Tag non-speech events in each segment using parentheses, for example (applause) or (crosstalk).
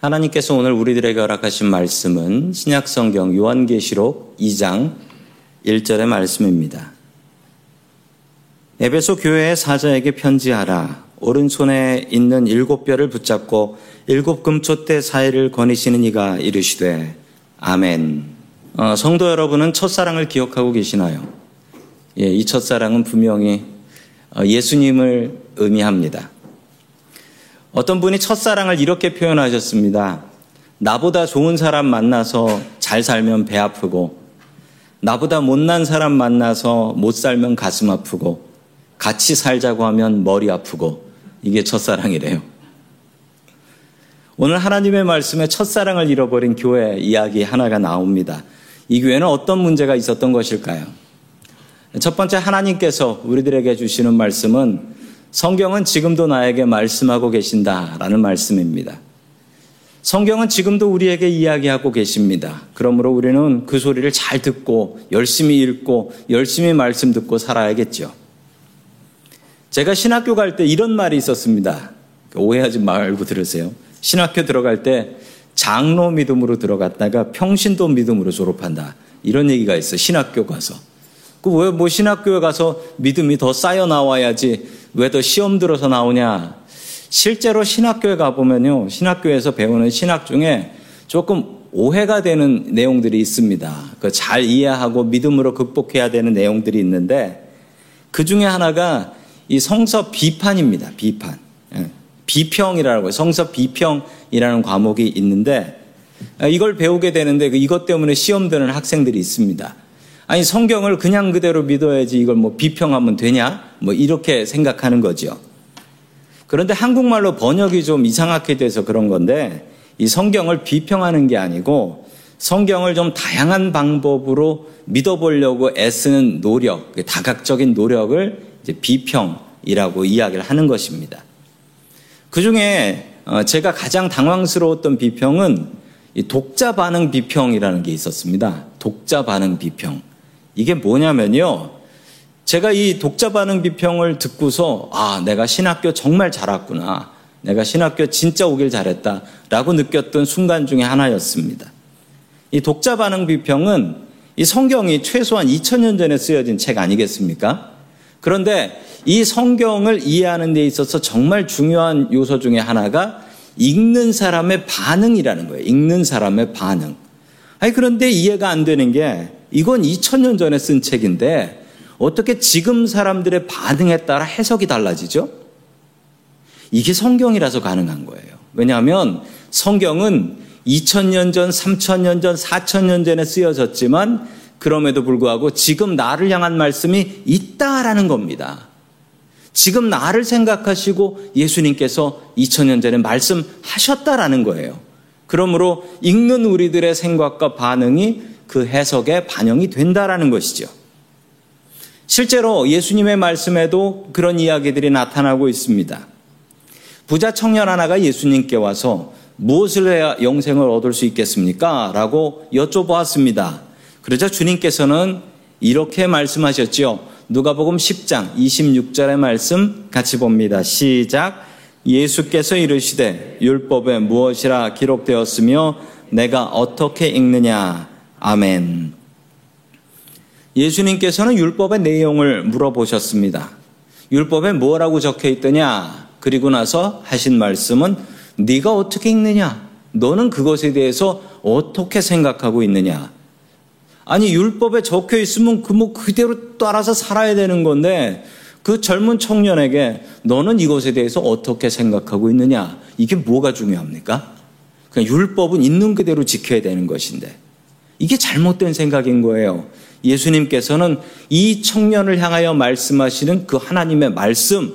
하나님께서 오늘 우리들에게 허락하신 말씀은 신약성경 요한계시록 2장 1절의 말씀입니다. 에베소 교회의 사자에게 편지하라. 오른손에 있는 일곱 뼈를 붙잡고 일곱 금초대 사이를 거니시는 이가 이르시되 아멘. 어, 성도 여러분은 첫사랑을 기억하고 계시나요? 예, 이 첫사랑은 분명히 어, 예수님을 의미합니다. 어떤 분이 첫사랑을 이렇게 표현하셨습니다. 나보다 좋은 사람 만나서 잘 살면 배 아프고, 나보다 못난 사람 만나서 못 살면 가슴 아프고, 같이 살자고 하면 머리 아프고, 이게 첫사랑이래요. 오늘 하나님의 말씀에 첫사랑을 잃어버린 교회 이야기 하나가 나옵니다. 이 교회는 어떤 문제가 있었던 것일까요? 첫 번째 하나님께서 우리들에게 주시는 말씀은 성경은 지금도 나에게 말씀하고 계신다라는 말씀입니다. 성경은 지금도 우리에게 이야기하고 계십니다. 그러므로 우리는 그 소리를 잘 듣고 열심히 읽고 열심히 말씀 듣고 살아야겠죠. 제가 신학교 갈 때 이런 말이 있었습니다. 오해하지 말고 들으세요. 신학교 들어갈 때 장로 믿음으로 들어갔다가 평신도 믿음으로 졸업한다. 이런 얘기가 있어. 신학교 가서. 그왜뭐 신학교에 가서 믿음이 더 쌓여 나와야지 왜 더 시험 들어서 나오냐? 실제로 신학교에 가보면요. 신학교에서 배우는 신학 중에 조금 오해가 되는 내용들이 있습니다. 그 잘 이해하고 믿음으로 극복해야 되는 내용들이 있는데 그 중에 하나가 이 성서 비판입니다. 비판. 예. 비평이라고 성서 비평이라는 과목이 있는데 이걸 배우게 되는데 그 이것 때문에 시험 드는 학생들이 있습니다. 아니 성경을 그냥 그대로 믿어야지 이걸 뭐 비평하면 되냐? 뭐 이렇게 생각하는 거죠. 그런데 한국말로 번역이 좀 이상하게 돼서 그런 건데 이 성경을 비평하는 게 아니고 성경을 좀 다양한 방법으로 믿어보려고 애쓰는 노력, 그 다각적인 노력을 비평이라고 이야기를 하는 것입니다. 그 중에 어, 제가 가장 당황스러웠던 비평은 독자 반응 비평이라는 게 있었습니다. 독자 반응 비평. 이게 뭐냐면요. 제가 이 독자 반응 비평을 듣고서 아, 내가 신학교 정말 잘 왔구나. 내가 신학교 진짜 오길 잘했다. 라고 느꼈던 순간 중에 하나였습니다. 이 독자 반응 비평은 이 성경이 최소한 2000년 전에 쓰여진 책 아니겠습니까? 그런데 이 성경을 이해하는 데 있어서 정말 중요한 요소 중에 하나가 읽는 사람의 반응이라는 거예요. 읽는 사람의 반응. 아니, 그런데 이해가 안 되는 게 이건 2000년 전에 쓴 책인데 어떻게 지금 사람들의 반응에 따라 해석이 달라지죠? 이게 성경이라서 가능한 거예요. 왜냐하면 성경은 2000년 전, 3000년 전, 4000년 전에 쓰여졌지만 그럼에도 불구하고 지금 나를 향한 말씀이 있다라는 겁니다. 지금 나를 생각하시고 예수님께서 2000년 전에 말씀하셨다라는 거예요. 그러므로 읽는 우리들의 생각과 반응이 그 해석에 반영이 된다라는 것이죠. 실제로 예수님의 말씀에도 그런 이야기들이 나타나고 있습니다. 부자 청년 하나가 예수님께 와서 무엇을 해야 영생을 얻을 수 있겠습니까? 라고 여쭤보았습니다. 그러자 주님께서는 이렇게 말씀하셨지요. 누가복음 10장 26절의 말씀 같이 봅니다. 시작. 예수께서 이르시되 율법에 무엇이라 기록되었으며 내가 어떻게 읽느냐 아멘. 예수님께서는 율법의 내용을 물어보셨습니다. 율법에 뭐라고 적혀 있더냐? 그리고 나서 하신 말씀은 네가 어떻게 읽느냐? 너는 그것에 대해서 어떻게 생각하고 있느냐? 아니 율법에 적혀 있으면 그 뭐 그대로 따라서 살아야 되는 건데 그 젊은 청년에게 너는 이것에 대해서 어떻게 생각하고 있느냐? 이게 뭐가 중요합니까? 그냥 율법은 있는 그대로 지켜야 되는 것인데 이게 잘못된 생각인 거예요. 예수님께서는 이 청년을 향하여 말씀하시는 그 하나님의 말씀,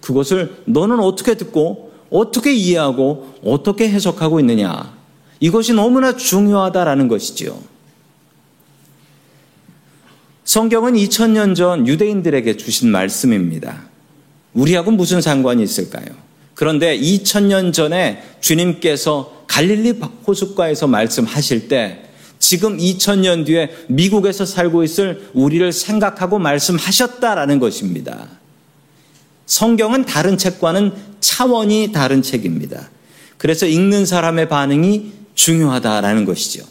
그것을 너는 어떻게 듣고 어떻게 이해하고 어떻게 해석하고 있느냐. 이것이 너무나 중요하다라는 것이지요. 성경은 2000년 전 유대인들에게 주신 말씀입니다. 우리하고 무슨 상관이 있을까요? 그런데 2000년 전에 주님께서 갈릴리 호숫가에서 말씀하실 때 지금 2000년 뒤에 미국에서 살고 있을 우리를 생각하고 말씀하셨다라는 것입니다. 성경은 다른 책과는 차원이 다른 책입니다. 그래서 읽는 사람의 반응이 중요하다라는 것이죠.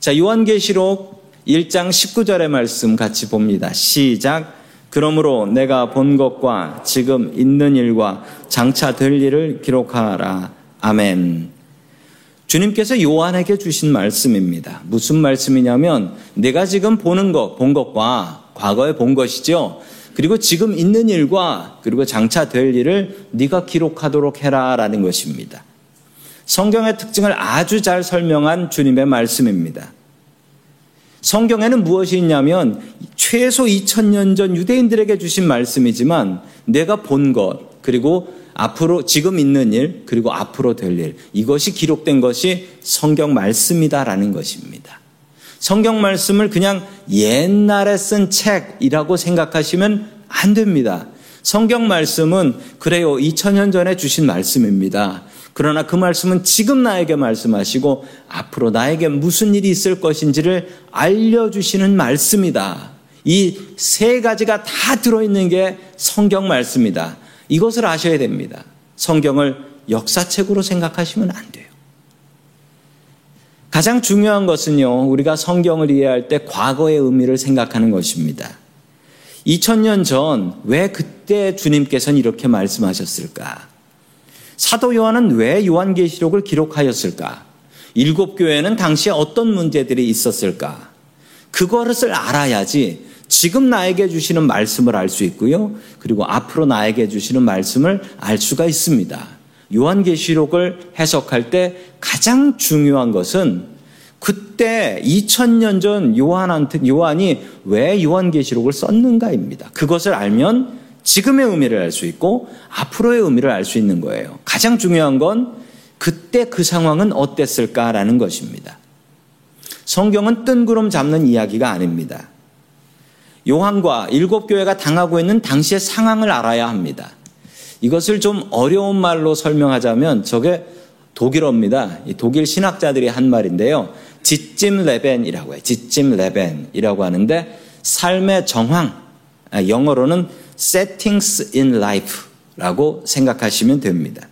자, 요한계시록 1장 19절의 말씀 같이 봅니다. 시작. 그러므로 내가 본 것과 지금 있는 일과 장차 될 일을 기록하라. 아멘. 주님께서 요한에게 주신 말씀입니다. 무슨 말씀이냐면 내가 지금 보는 것, 본 것과 과거에 본 것이죠. 그리고 지금 있는 일과 그리고 장차 될 일을 네가 기록하도록 해라라는 것입니다. 성경의 특징을 아주 잘 설명한 주님의 말씀입니다. 성경에는 무엇이 있냐면 최소 2000년 전 유대인들에게 주신 말씀이지만 내가 본 것, 그리고 앞으로 지금 있는 일, 그리고 앞으로 될 일, 이것이 기록된 것이 성경 말씀이다라는 것입니다. 성경 말씀을 그냥 옛날에 쓴 책이라고 생각하시면 안 됩니다. 성경 말씀은 그래요. 2000년 전에 주신 말씀입니다. 그러나 그 말씀은 지금 나에게 말씀하시고 앞으로 나에게 무슨 일이 있을 것인지를 알려주시는 말씀이다. 이 세 가지가 다 들어있는 게 성경 말씀이다. 이것을 아셔야 됩니다. 성경을 역사책으로 생각하시면 안 돼요. 가장 중요한 것은요, 우리가 성경을 이해할 때 과거의 의미를 생각하는 것입니다. 2000년 전, 왜 그때 주님께서는 이렇게 말씀하셨을까? 사도 요한은 왜 요한계시록을 기록하였을까? 일곱 교회는 당시에 어떤 문제들이 있었을까? 그것을 알아야지 지금 나에게 주시는 말씀을 알 수 있고요. 그리고 앞으로 나에게 주시는 말씀을 알 수가 있습니다. 요한계시록을 해석할 때 가장 중요한 것은 그때 2000년 전 요한한테 요한이 왜 요한계시록을 썼는가입니다. 그것을 알면 지금의 의미를 알 수 있고 앞으로의 의미를 알 수 있는 거예요. 가장 중요한 건 그때 그 상황은 어땠을까라는 것입니다. 성경은 뜬구름 잡는 이야기가 아닙니다. 요한과 일곱 교회가 당하고 있는 당시의 상황을 알아야 합니다. 이것을 좀 어려운 말로 설명하자면 저게 독일어입니다. 독일 신학자들이 한 말인데요. 지찜 레벤이라고 해요. 지찜 레벤이라고 하는데 삶의 정황, 아, 영어로는 settings in life라고 생각하시면 됩니다.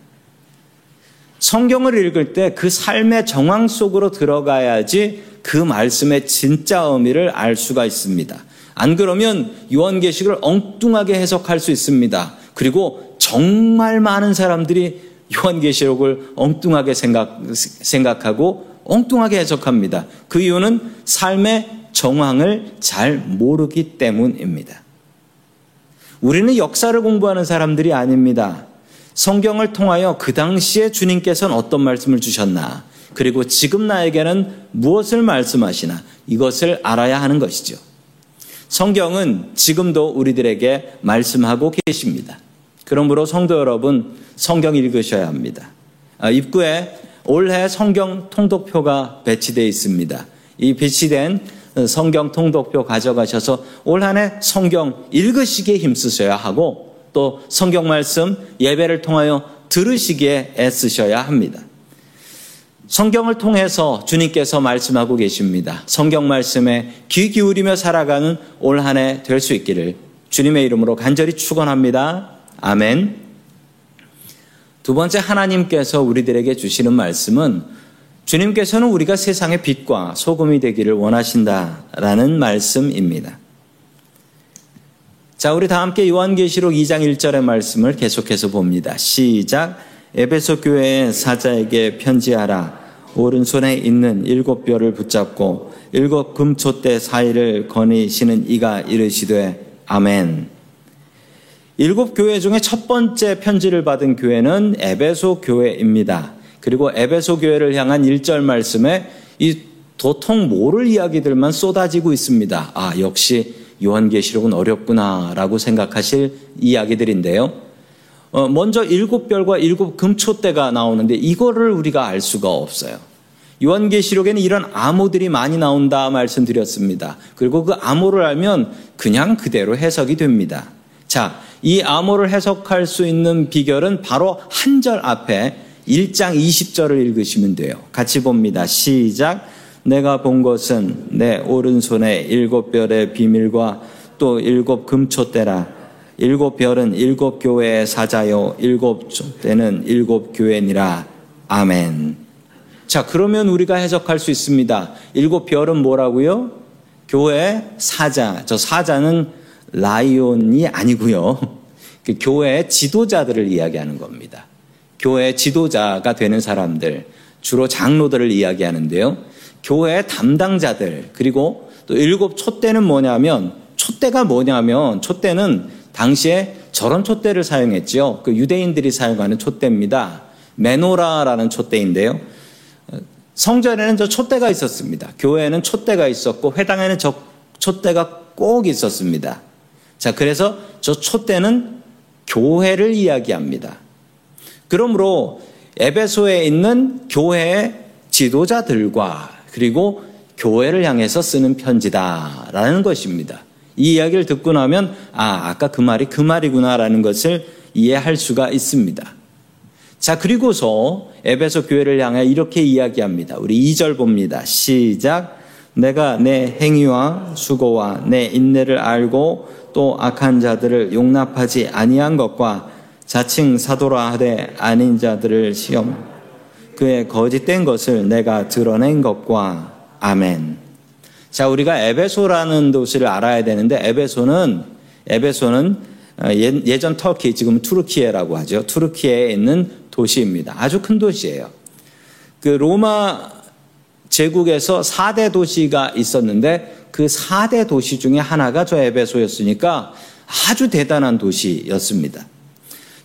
성경을 읽을 때 그 삶의 정황 속으로 들어가야지 그 말씀의 진짜 의미를 알 수가 있습니다. 안 그러면 요한계시를 엉뚱하게 해석할 수 있습니다. 그리고 정말 많은 사람들이 요한계시록을 엉뚱하게 생각, 생각하고 엉뚱하게 해석합니다. 그 이유는 삶의 정황을 잘 모르기 때문입니다. 우리는 역사를 공부하는 사람들이 아닙니다. 성경을 통하여 그 당시에 주님께서는 어떤 말씀을 주셨나, 그리고 지금 나에게는 무엇을 말씀하시나, 이것을 알아야 하는 것이죠. 성경은 지금도 우리들에게 말씀하고 계십니다. 그러므로 성도 여러분, 성경 읽으셔야 합니다. 아, 입구에 올해 성경 통독표가 배치되어 있습니다. 이 배치된 성경 통독표 가져가셔서 올 한 해 성경 읽으시기에 힘쓰셔야 하고 또 성경 말씀 예배를 통하여 들으시기에 애쓰셔야 합니다. 성경을 통해서 주님께서 말씀하고 계십니다. 성경 말씀에 귀 기울이며 살아가는 올 한 해 될 수 있기를 주님의 이름으로 간절히 축원합니다. 아멘. 두 번째 하나님께서 우리들에게 주시는 말씀은 주님께서는 우리가 세상의 빛과 소금이 되기를 원하신다라는 말씀입니다. 자, 우리 다 함께 요한계시록 2장 1절의 말씀을 계속해서 봅니다. 시작. 에베소 교회의 사자에게 편지하라. 오른손에 있는 일곱 뼈를 붙잡고 일곱 금초대 사이를 거니시는 이가 이르시되 아멘. 일곱 교회 중에 첫 번째 편지를 받은 교회는 에베소 교회입니다. 그리고 에베소 교회를 향한 1절 말씀에 이 도통 모를 이야기들만 쏟아지고 있습니다. 아, 역시 요한계시록은 어렵구나라고 생각하실 이야기들인데요. 어, 먼저 일곱 별과 일곱 금초대가 나오는데 이거를 우리가 알 수가 없어요. 요한계시록에는 이런 암호들이 많이 나온다 말씀드렸습니다. 그리고 그 암호를 알면 그냥 그대로 해석이 됩니다. 자, 이 암호를 해석할 수 있는 비결은 바로 한 절 앞에 1장 20절을 읽으시면 돼요. 같이 봅니다. 시작. 내가 본 것은 내 오른손에 일곱 별의 비밀과 또 일곱 금초대라. 일곱 별은 일곱 교회의 사자요. 일곱 초대는 일곱 교회니라. 아멘. 자, 그러면 우리가 해석할 수 있습니다. 일곱 별은 뭐라고요? 교회 사자. 저 사자는 라이온이 아니고요. (laughs) 그 교회 지도자들을 이야기하는 겁니다. 교회 지도자가 되는 사람들, 주로 장로들을 이야기하는데요. 교회 담당자들, 그리고 또 일곱 촛대는 뭐냐면, 촛대가 뭐냐면, 촛대는 당시에 저런 촛대를 사용했죠. 그 유대인들이 사용하는 촛대입니다. 메노라라는 촛대인데요. 성전에는 저 촛대가 있었습니다. 교회에는 촛대가 있었고 회당에는 저 촛대가 꼭 있었습니다. 자, 그래서 저 촛대는 교회를 이야기합니다. 그러므로 에베소에 있는 교회의 지도자들과 그리고 교회를 향해서 쓰는 편지다라는 것입니다. 이 이야기를 듣고 나면 아, 아까 그 말이 그 말이구나라는 것을 이해할 수가 있습니다. 자, 그리고서 에베소 교회를 향해 이렇게 이야기합니다. 우리 2절 봅니다. 시작. 내가 내 행위와 수고와 내 인내를 알고 또 악한 자들을 용납하지 아니한 것과 자칭 사도라 하되 아닌 자들을 시험 그의 거짓된 것을 내가 드러낸 것과 아멘. 자, 우리가 에베소라는 도시를 알아야 되는데 에베소는 에베소는 어, 예전 터키 지금 튀르키예라고 하죠. 투르키에 있는 도시입니다. 아주 큰 도시예요. 그 로마 제국에서 4대 도시가 있었는데 그 4대 도시 중에 하나가 저 에베소였으니까 아주 대단한 도시였습니다.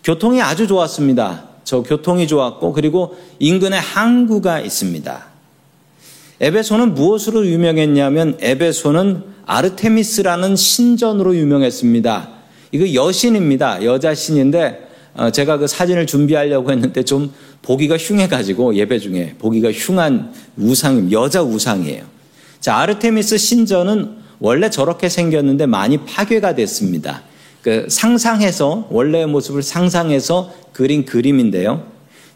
교통이 아주 좋았습니다. 저 교통이 좋았고 그리고 인근에 항구가 있습니다. 에베소는 무엇으로 유명했냐면 에베소는 아르테미스라는 신전으로 유명했습니다. 이거 여신입니다. 여자 신인데 어, 제가 그 사진을 준비하려고 했는데 좀 보기가 흉해가지고 예배 중에 보기가 흉한 우상, 여자 우상이에요. 자, 아르테미스 신전은 원래 저렇게 생겼는데 많이 파괴가 됐습니다. 그 상상해서, 원래의 모습을 상상해서 그린 그림인데요.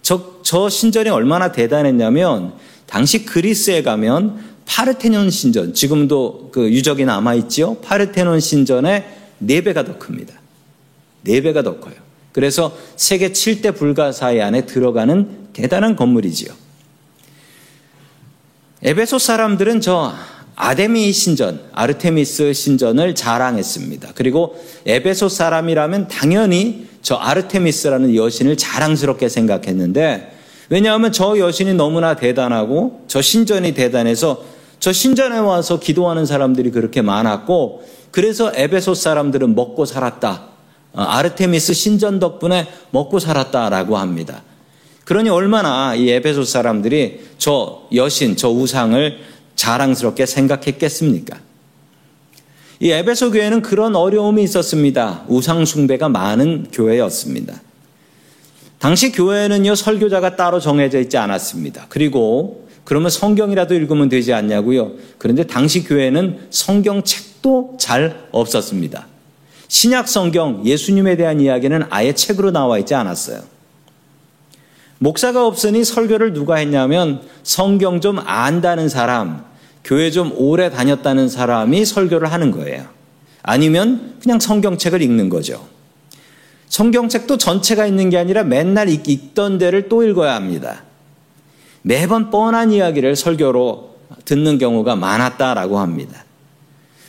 저, 저 신전이 얼마나 대단했냐면, 당시 그리스에 가면 파르테논 신전, 지금도 그 유적이 남아있죠? 파르테논 신전의 4배가 더 큽니다. 4배가 더 커요. 그래서 세계 7대 불가사의 안에 들어가는 대단한 건물이지요. 에베소 사람들은 저 아데미 신전, 아르테미스 신전을 자랑했습니다. 그리고 에베소 사람이라면 당연히 저 아르테미스라는 여신을 자랑스럽게 생각했는데 왜냐하면 저 여신이 너무나 대단하고 저 신전이 대단해서 저 신전에 와서 기도하는 사람들이 그렇게 많았고 그래서 에베소 사람들은 먹고 살았다. 어, 아르테미스 신전 덕분에 먹고 살았다라고 합니다. 그러니 얼마나 이 에베소 사람들이 저 여신, 저 우상을 자랑스럽게 생각했겠습니까? 이 에베소 교회는 그런 어려움이 있었습니다. 우상숭배가 많은 교회였습니다. 당시 교회는요, 설교자가 따로 정해져 있지 않았습니다. 그리고 그러면 성경이라도 읽으면 되지 않냐고요. 그런데 당시 교회는 성경책도 잘 없었습니다. 신약 성경 예수님에 대한 이야기는 아예 책으로 나와 있지 않았어요. 목사가 없으니 설교를 누가 했냐면 성경 좀 안다는 사람, 교회 좀 오래 다녔다는 사람이 설교를 하는 거예요. 아니면 그냥 성경책을 읽는 거죠. 성경책도 전체가 있는 게 아니라 맨날 읽던 데를 또 읽어야 합니다. 매번 뻔한 이야기를 설교로 듣는 경우가 많았다라고 합니다.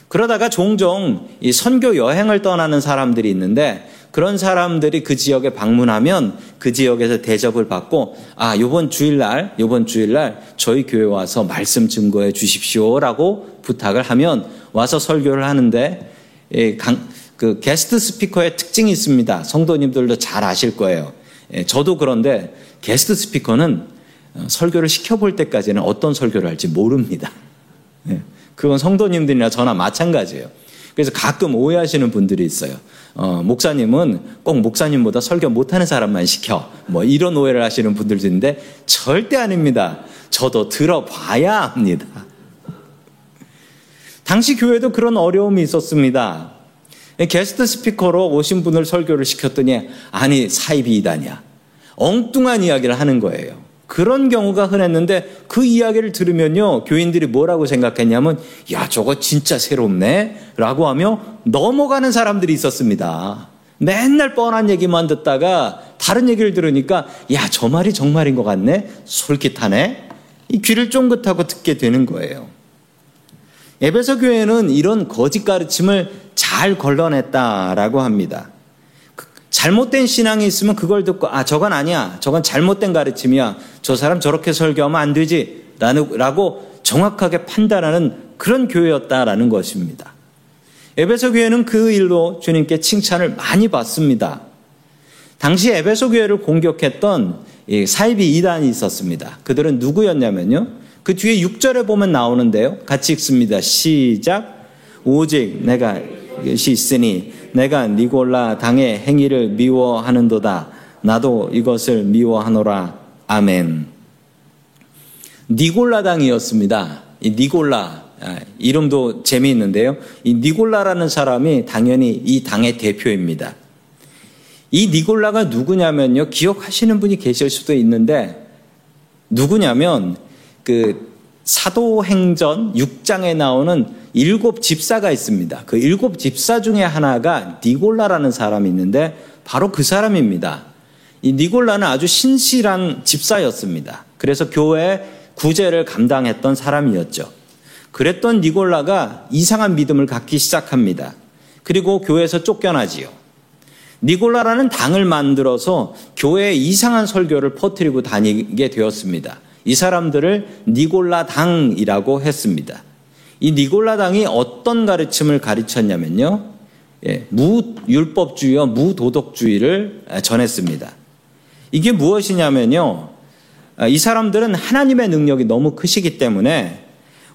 그러다가 종종 이 선교 여행을 떠나는 사람들이 있는데 그런 사람들이 그 지역에 방문하면 그 지역에서 대접을 받고 아 요번 주일날 요번 주일날 저희 교회 와서 말씀 증거해 주십시오라고 부탁을 하면 와서 설교를 하는데 예, 그 게스트 스피커의 특징이 있습니다. 성도님들도 잘 아실 거예요. 예, 저도 그런데 게스트 스피커는 어, 설교를 시켜볼 때까지는 어떤 설교를 할지 모릅니다. 예. 그건 성도님들이나 저나 마찬가지예요. 그래서 가끔 오해하시는 분들이 있어요. 어, 목사님은 꼭 목사님보다 설교 못하는 사람만 시켜. 뭐 이런 오해를 하시는 분들도 있는데 절대 아닙니다. 저도 들어봐야 합니다. 당시 교회도 그런 어려움이 있었습니다. 게스트 스피커로 오신 분을 설교를 시켰더니 아니 사이비 이다냐 엉뚱한 이야기를 하는 거예요. 그런 경우가 흔했는데 그 이야기를 들으면요, 교인들이 뭐라고 생각했냐면, 야, 저거 진짜 새롭네? 라고 하며 넘어가는 사람들이 있었습니다. 맨날 뻔한 얘기만 듣다가 다른 얘기를 들으니까 야, 저 말이 정말인 것 같네? 솔깃하네? 이 귀를 쫑긋하고 듣게 되는 거예요. 에베소 교회는 이런 거짓 가르침을 잘 걸러냈다라고 합니다. 그 잘못된 신앙이 있으면 그걸 듣고 아 저건 아니야 저건 잘못된 가르침이야 저 사람 저렇게 설교하면 안 되지 라고 정확하게 판단하는 그런 교회였다라는 것입니다. 에베소 교회는 그 일로 주님께 칭찬을 많이 받습니다. 당시 에베소 교회를 공격했던 사이비 이단이 있었습니다. 그들은 누구였냐면요. 그 뒤에 6절에 보면 나오는데요. 같이 읽습니다. 시작. 오직 내가 이것이 있으니 내가 니골라 당의 행위를 미워하는도다. 나도 이것을 미워하노라. 아멘. 니골라 당이었습니다. 이 니골라 아, 이름도 재미있는데요. 이 니골라라는 사람이 당연히 이 당의 대표입니다. 이 니골라가 누구냐면요. 기억하시는 분이 계실 수도 있는데 누구냐면 그 사도행전 6장에 나오는 일곱 집사가 있습니다. 그 일곱 집사 중에 하나가 니골라라는 사람이 있는데 바로 그 사람입니다. 이 니골라는 아주 신실한 집사였습니다. 그래서 교회 구제를 감당했던 사람이었죠. 그랬던 니골라가 이상한 믿음을 갖기 시작합니다. 그리고 교회에서 쫓겨나지요. 니골라라는 당을 만들어서 교회에 이상한 설교를 퍼뜨리고 다니게 되었습니다. 이 사람들을 니골라 당이라고 했습니다. 이 니골라 당이 어떤 가르침을 가르쳤냐면요. 예, 무율법주의와 무도덕주의를 전했습니다. 이게 무엇이냐면요. 이 사람들은 하나님의 능력이 너무 크시기 때문에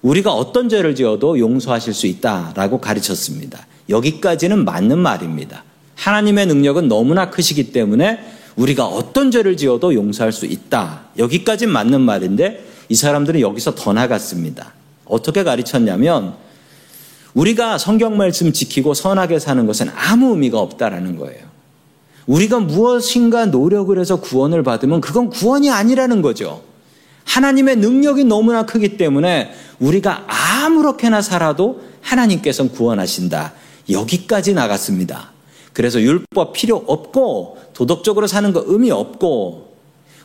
우리가 어떤 죄를 지어도 용서하실 수 있다라고 가르쳤습니다. 여기까지는 맞는 말입니다. 하나님의 능력은 너무나 크시기 때문에 우리가 어떤 죄를 지어도 용서할 수 있다. 여기까지 맞는 말인데 이 사람들은 여기서 더 나갔습니다. 어떻게 가르쳤냐면 우리가 성경 말씀 지키고 선하게 사는 것은 아무 의미가 없다라는 거예요. 우리가 무엇인가 노력을 해서 구원을 받으면 그건 구원이 아니라는 거죠. 하나님의 능력이 너무나 크기 때문에 우리가 아무렇게나 살아도 하나님께서 구원하신다. 여기까지 나갔습니다. 그래서 율법 필요 없고 도덕적으로 사는 거 의미 없고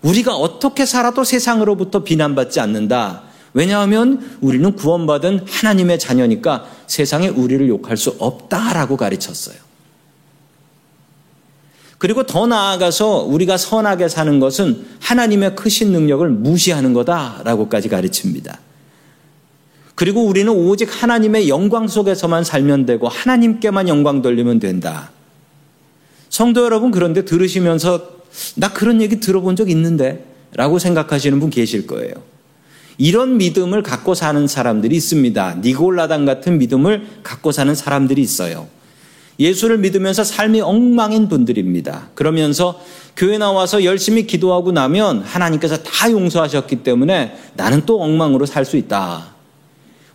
우리가 어떻게 살아도 세상으로부터 비난받지 않는다. 왜냐하면 우리는 구원받은 하나님의 자녀니까 세상에 우리를 욕할 수 없다라고 가르쳤어요. 그리고 더 나아가서 우리가 선하게 사는 것은 하나님의 크신 능력을 무시하는 거다라고까지 가르칩니다. 그리고 우리는 오직 하나님의 영광 속에서만 살면 되고 하나님께만 영광 돌리면 된다. 성도 여러분 그런데 들으시면서 나 그런 얘기 들어본 적 있는데 라고 생각하시는 분 계실 거예요. 이런 믿음을 갖고 사는 사람들이 있습니다. 니골라당 같은 믿음을 갖고 사는 사람들이 있어요. 예수를 믿으면서 삶이 엉망인 분들입니다. 그러면서 교회 나와서 열심히 기도하고 나면 하나님께서 다 용서하셨기 때문에 나는 또 엉망으로 살 수 있다.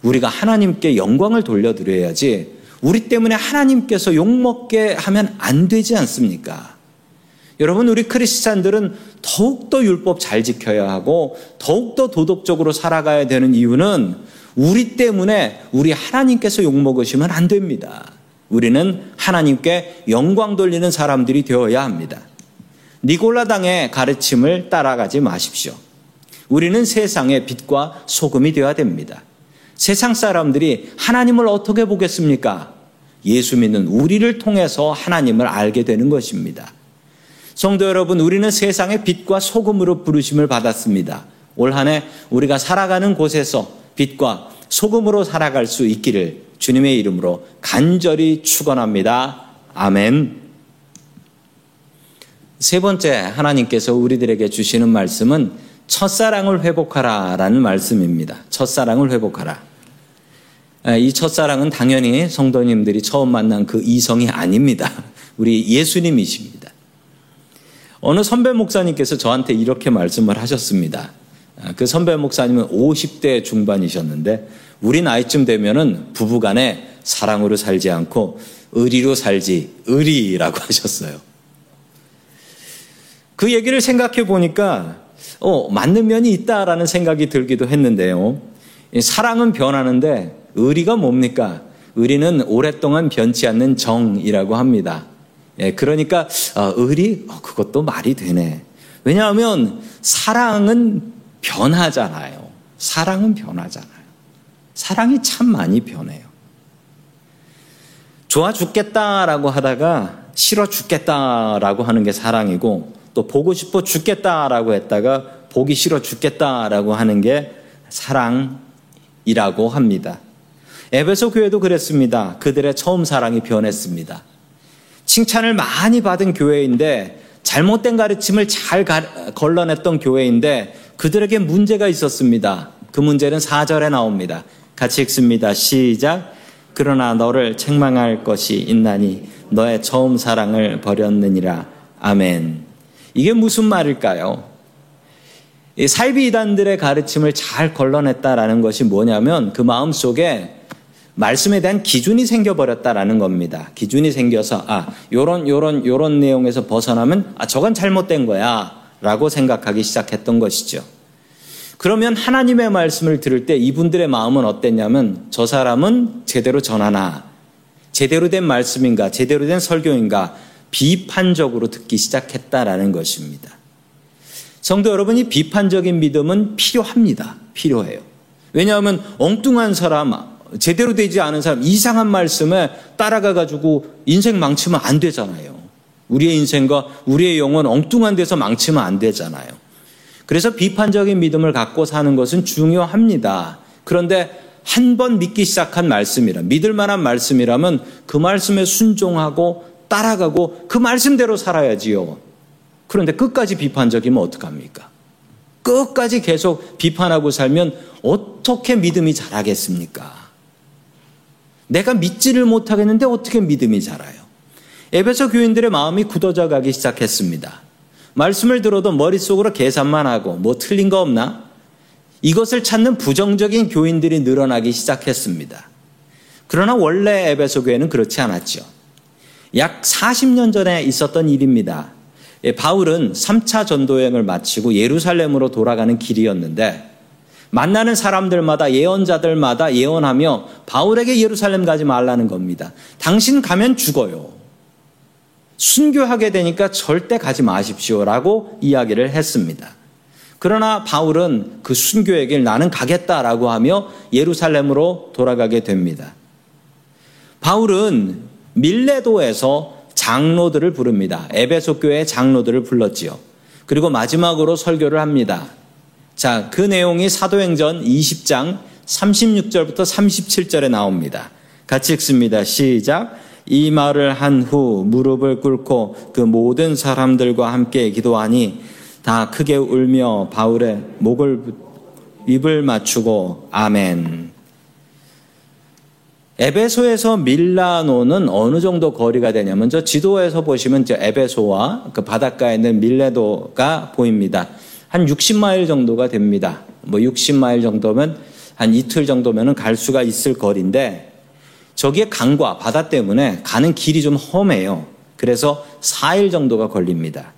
우리가 하나님께 영광을 돌려드려야지 우리 때문에 하나님께서 욕먹게 하면 안 되지 않습니까? 여러분, 우리 크리스찬들은 더욱더 율법 잘 지켜야 하고 더욱더 도덕적으로 살아가야 되는 이유는 우리 때문에 우리 하나님께서 욕먹으시면 안 됩니다. 우리는 하나님께 영광 돌리는 사람들이 되어야 합니다. 니골라당의 가르침을 따라가지 마십시오. 우리는 세상의 빛과 소금이 되어야 됩니다. 세상 사람들이 하나님을 어떻게 보겠습니까? 예수 믿는 우리를 통해서 하나님을 알게 되는 것입니다. 성도 여러분, 우리는 세상의 빛과 소금으로 부르심을 받았습니다. 올 한 해 우리가 살아가는 곳에서 빛과 소금으로 살아갈 수 있기를 주님의 이름으로 간절히 축원합니다. 아멘. 세 번째 하나님께서 우리들에게 주시는 말씀은 첫사랑을 회복하라 라는 말씀입니다. 첫사랑을 회복하라. 이 첫사랑은 당연히 성도님들이 처음 만난 그 이성이 아닙니다. (laughs) 우리 예수님이십니다. 어느 선배 목사님께서 저한테 이렇게 말씀을 하셨습니다. 그 선배 목사님은 50대 중반이셨는데 우리 나이쯤 되면은 부부간에 사랑으로 살지 않고 의리로 살지 의리라고 (laughs) 하셨어요. 그 얘기를 생각해 보니까 어, 맞는 면이 있다라는 생각이 들기도 했는데요. 사랑은 변하는데 의리가 뭡니까? 의리는 오랫동안 변치 않는 정이라고 합니다. 예, 그러니까 어, 의리 어, 그것도 말이 되네. 왜냐하면 사랑은 변하잖아요. 사랑은 변하잖아요. 사랑이 참 많이 변해요. 좋아 죽겠다라고 하다가 싫어 죽겠다라고 하는 게 사랑이고 또 보고 싶어 죽겠다라고 했다가 보기 싫어 죽겠다라고 하는 게 사랑이라고 합니다. 에베소 교회도 그랬습니다. 그들의 처음 사랑이 변했습니다. 칭찬을 많이 받은 교회인데 잘못된 가르침을 잘 걸러냈던 교회인데 그들에게 문제가 있었습니다. 그 문제는 4절에 나옵니다. 같이 읽습니다. 시작. 그러나 너를 책망할 것이 있나니 너의 처음 사랑을 버렸느니라. 아멘. 이게 무슨 말일까요? 이 살비 이단들의 가르침을 잘 걸러냈다라는 것이 뭐냐면 그 마음 속에 말씀에 대한 기준이 생겨버렸다라는 겁니다. 기준이 생겨서 아 요런 요런 요런 내용에서 벗어나면 아 저건 잘못된 거야라고 생각하기 시작했던 것이죠. 그러면 하나님의 말씀을 들을 때 이분들의 마음은 어땠냐면 저 사람은 제대로 전하나 제대로 된 말씀인가 제대로 된 설교인가 비판적으로 듣기 시작했다라는 것입니다. 성도 여러분 이 비판적인 믿음은 필요합니다. 필요해요. 왜냐하면 엉뚱한 사람, 제대로 되지 않은 사람, 이상한 말씀에 따라가 가지고 인생 망치면 안 되잖아요. 우리의 인생과 우리의 영혼 엉뚱한 데서 망치면 안 되잖아요. 그래서 비판적인 믿음을 갖고 사는 것은 중요합니다. 그런데 한 번 믿기 시작한 말씀이라, 믿을 만한 말씀이라면 그 말씀에 순종하고 따라가고 그 말씀대로 살아야지요. 그런데 끝까지 비판적이면 어떡합니까? 끝까지 계속 비판하고 살면 어떻게 믿음이 자라겠습니까? 내가 믿지를 못하겠는데 어떻게 믿음이 자라요? 에베소 교인들의 마음이 굳어져 가기 시작했습니다. 말씀을 들어도 머릿속으로 계산만 하고 뭐 틀린 거 없나? 이것을 찾는 부정적인 교인들이 늘어나기 시작했습니다. 그러나 원래 에베소 교회는 그렇지 않았죠. 약 40년 전에 있었던 일입니다. 예, 바울은 3차 전도여행을 마치고 예루살렘으로 돌아가는 길이었는데 만나는 사람들마다 예언자들마다 예언하며 바울에게 예루살렘 가지 말라는 겁니다. 당신 가면 죽어요. 순교하게 되니까 절대 가지 마십시오라고 이야기를 했습니다. 그러나 바울은 그 순교의 길 나는 가겠다라고 하며 예루살렘으로 돌아가게 됩니다. 바울은 밀레도에서 장로들을 부릅니다. 에베소 교회 장로들을 불렀지요. 그리고 마지막으로 설교를 합니다. 자, 그 내용이 사도행전 20장 36절부터 37절에 나옵니다. 같이 읽습니다. 시작. 이 말을 한 후 무릎을 꿇고 그 모든 사람들과 함께 기도하니 다 크게 울며 바울의 목을 입을 맞추고 아멘. 에베소에서 밀라노는 어느 정도 거리가 되냐면 저 지도에서 보시면 저 에베소와 그 바닷가에 있는 밀레도가 보입니다. 한 60마일 정도가 됩니다. 뭐 60마일 정도면 한 이틀 정도면은 갈 수가 있을 거리인데 저기에 강과 바다 때문에 가는 길이 좀 험해요. 그래서 4일 정도가 걸립니다.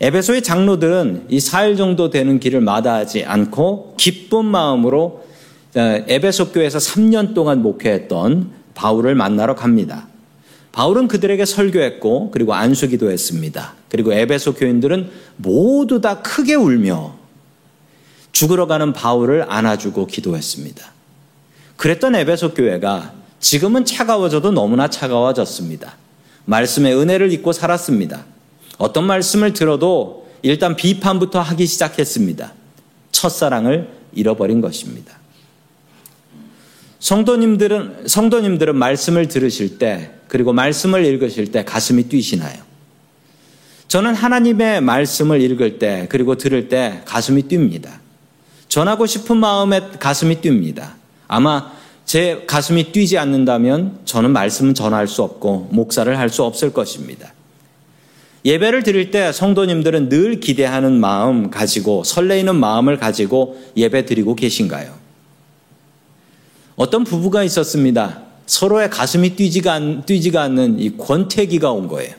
에베소의 장로들은 이 4일 정도 되는 길을 마다하지 않고 기쁜 마음으로 에베소 교회에서 3년 동안 목회했던 바울을 만나러 갑니다. 바울은 그들에게 설교했고 그리고 안수기도 했습니다. 그리고 에베소 교인들은 모두 다 크게 울며 죽으러 가는 바울을 안아주고 기도했습니다. 그랬던 에베소 교회가 지금은 차가워져도 너무나 차가워졌습니다. 말씀의 은혜를 잊고 살았습니다. 어떤 말씀을 들어도 일단 비판부터 하기 시작했습니다. 첫사랑을 잃어버린 것입니다. 성도님들은, 성도님들은 말씀을 들으실 때, 그리고 말씀을 읽으실 때 가슴이 뛰시나요? 저는 하나님의 말씀을 읽을 때, 그리고 들을 때 가슴이 뜁니다. 전하고 싶은 마음에 가슴이 뜁니다. 아마 제 가슴이 뛰지 않는다면 저는 말씀은 전할 수 없고 목사를 할 수 없을 것입니다. 예배를 드릴 때 성도님들은 늘 기대하는 마음 가지고 설레이는 마음을 가지고 예배 드리고 계신가요? 어떤 부부가 있었습니다. 서로의 가슴이 뛰지가, 않, 뛰지가 않는 이 권태기가 온 거예요.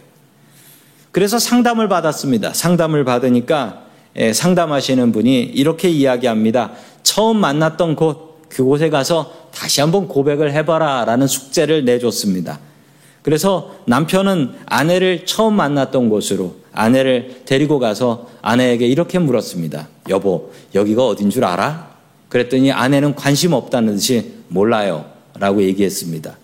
그래서 상담을 받았습니다. 상담을 받으니까 예, 상담하시는 분이 이렇게 이야기합니다. 처음 만났던 곳, 그곳에 가서 다시 한번 고백을 해봐라 라는 숙제를 내줬습니다. 그래서 남편은 아내를 처음 만났던 곳으로 아내를 데리고 가서 아내에게 이렇게 물었습니다. 여보, 여기가 어딘 줄 알아? 그랬더니 아내는 관심 없다는 듯이 몰라요. 라고 얘기했습니다.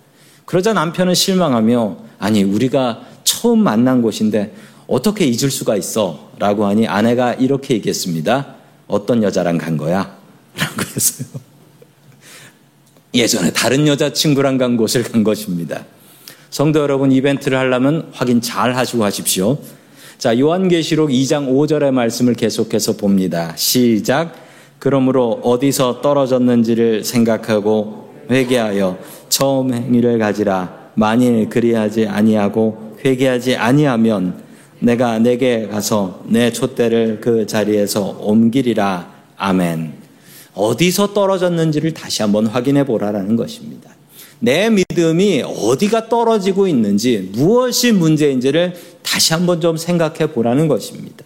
그러자 남편은 실망하며 아니, 우리가 처음 만난 곳인데 어떻게 잊을 수가 있어? 라고 하니 아내가 이렇게 얘기했습니다. 어떤 여자랑 간 거야? (laughs) 라고 했어요. 예전에 다른 여자친구랑 간 곳을 간 것입니다. 성도 여러분, 이벤트를 하려면 확인 잘 하시고 하십시오. 자, 요한계시록 2장 5절의 말씀을 계속해서 봅니다. 시작. 그러므로 어디서 떨어졌는지를 생각하고 회개하여 처음 행위를 가지라. 만일 그리하지 아니하고 회개하지 아니하면 내가 내게 가서 내 촛대를 그 자리에서 옮기리라. 아멘. 어디서 떨어졌는지를 다시 한번 확인해 보라라는 것입니다. 내 믿음이 어디가 떨어지고 있는지 무엇이 문제인지를 다시 한번 좀 생각해 보라는 것입니다.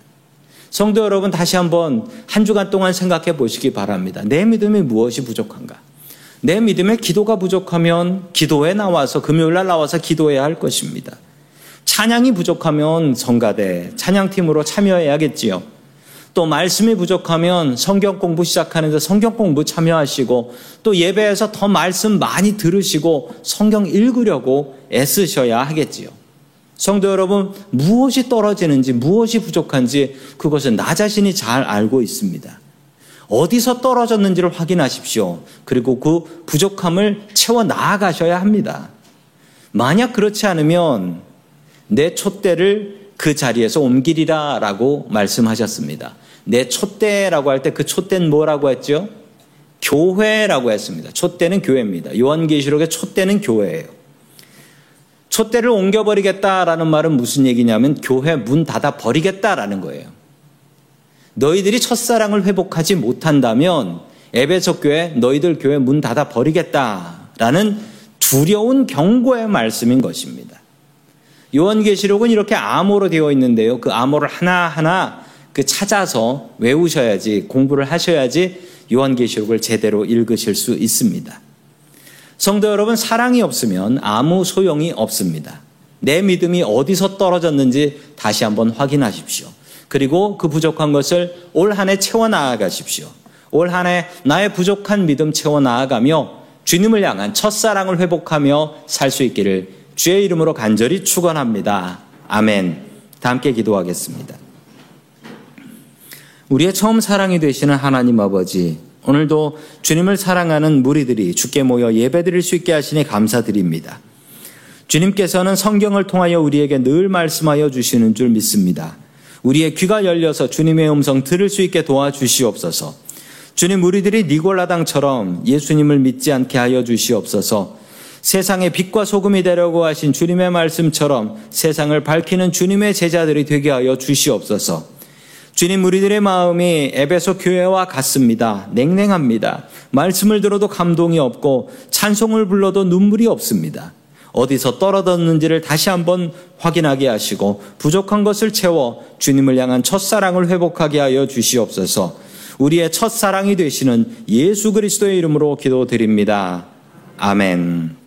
성도 여러분 다시 한번 한 주간 동안 생각해 보시기 바랍니다. 내 믿음이 무엇이 부족한가? 내 믿음에 기도가 부족하면 기도에 나와서 금요일 날 나와서 기도해야 할 것입니다. 찬양이 부족하면 성가대 찬양팀으로 참여해야겠지요. 또 말씀이 부족하면 성경 공부 시작하는데 성경 공부 참여하시고 또 예배에서 더 말씀 많이 들으시고 성경 읽으려고 애쓰셔야 하겠지요. 성도 여러분, 무엇이 떨어지는지 무엇이 부족한지 그것은 나 자신이 잘 알고 있습니다. 어디서 떨어졌는지를 확인하십시오. 그리고 그 부족함을 채워 나아가셔야 합니다. 만약 그렇지 않으면 내 촛대를 그 자리에서 옮기리라 라고 말씀하셨습니다. 내 촛대라고 할 때 그 촛대는 뭐라고 했죠? 교회라고 했습니다. 촛대는 교회입니다. 요한계시록의 촛대는 교회예요. 촛대를 옮겨버리겠다라는 말은 무슨 얘기냐면 교회 문 닫아 버리겠다라는 거예요. 너희들이 첫사랑을 회복하지 못한다면 에베소 교회 너희들 교회 문 닫아 버리겠다라는 두려운 경고의 말씀인 것입니다. 요한계시록은 이렇게 암호로 되어 있는데요. 그 암호를 하나하나 그 찾아서 외우셔야지 공부를 하셔야지 요한계시록을 제대로 읽으실 수 있습니다. 성도 여러분 사랑이 없으면 아무 소용이 없습니다. 내 믿음이 어디서 떨어졌는지 다시 한번 확인하십시오. 그리고 그 부족한 것을 올 한 해 채워 나아가십시오. 올 한 해 나의 부족한 믿음 채워 나아가며 주님을 향한 첫사랑을 회복하며 살 수 있기를 주의 이름으로 간절히 축원합니다. 아멘. 다 함께 기도하겠습니다. 우리의 처음 사랑이 되시는 하나님 아버지, 오늘도 주님을 사랑하는 무리들이 주께 모여 예배드릴 수 있게 하시니 감사드립니다. 주님께서는 성경을 통하여 우리에게 늘 말씀하여 주시는 줄 믿습니다. 우리의 귀가 열려서 주님의 음성 들을 수 있게 도와주시옵소서. 주님 우리들이 니골라당처럼 예수님을 믿지 않게 하여 주시옵소서. 세상의 빛과 소금이 되려고 하신 주님의 말씀처럼 세상을 밝히는 주님의 제자들이 되게 하여 주시옵소서. 주님 우리들의 마음이 에베소 교회와 같습니다. 냉랭합니다. 말씀을 들어도 감동이 없고 찬송을 불러도 눈물이 없습니다. 어디서 떨어졌는지를 다시 한번 확인하게 하시고 부족한 것을 채워 주님을 향한 첫사랑을 회복하게 하여 주시옵소서. 우리의 첫사랑이 되시는 예수 그리스도의 이름으로 기도드립니다. 아멘.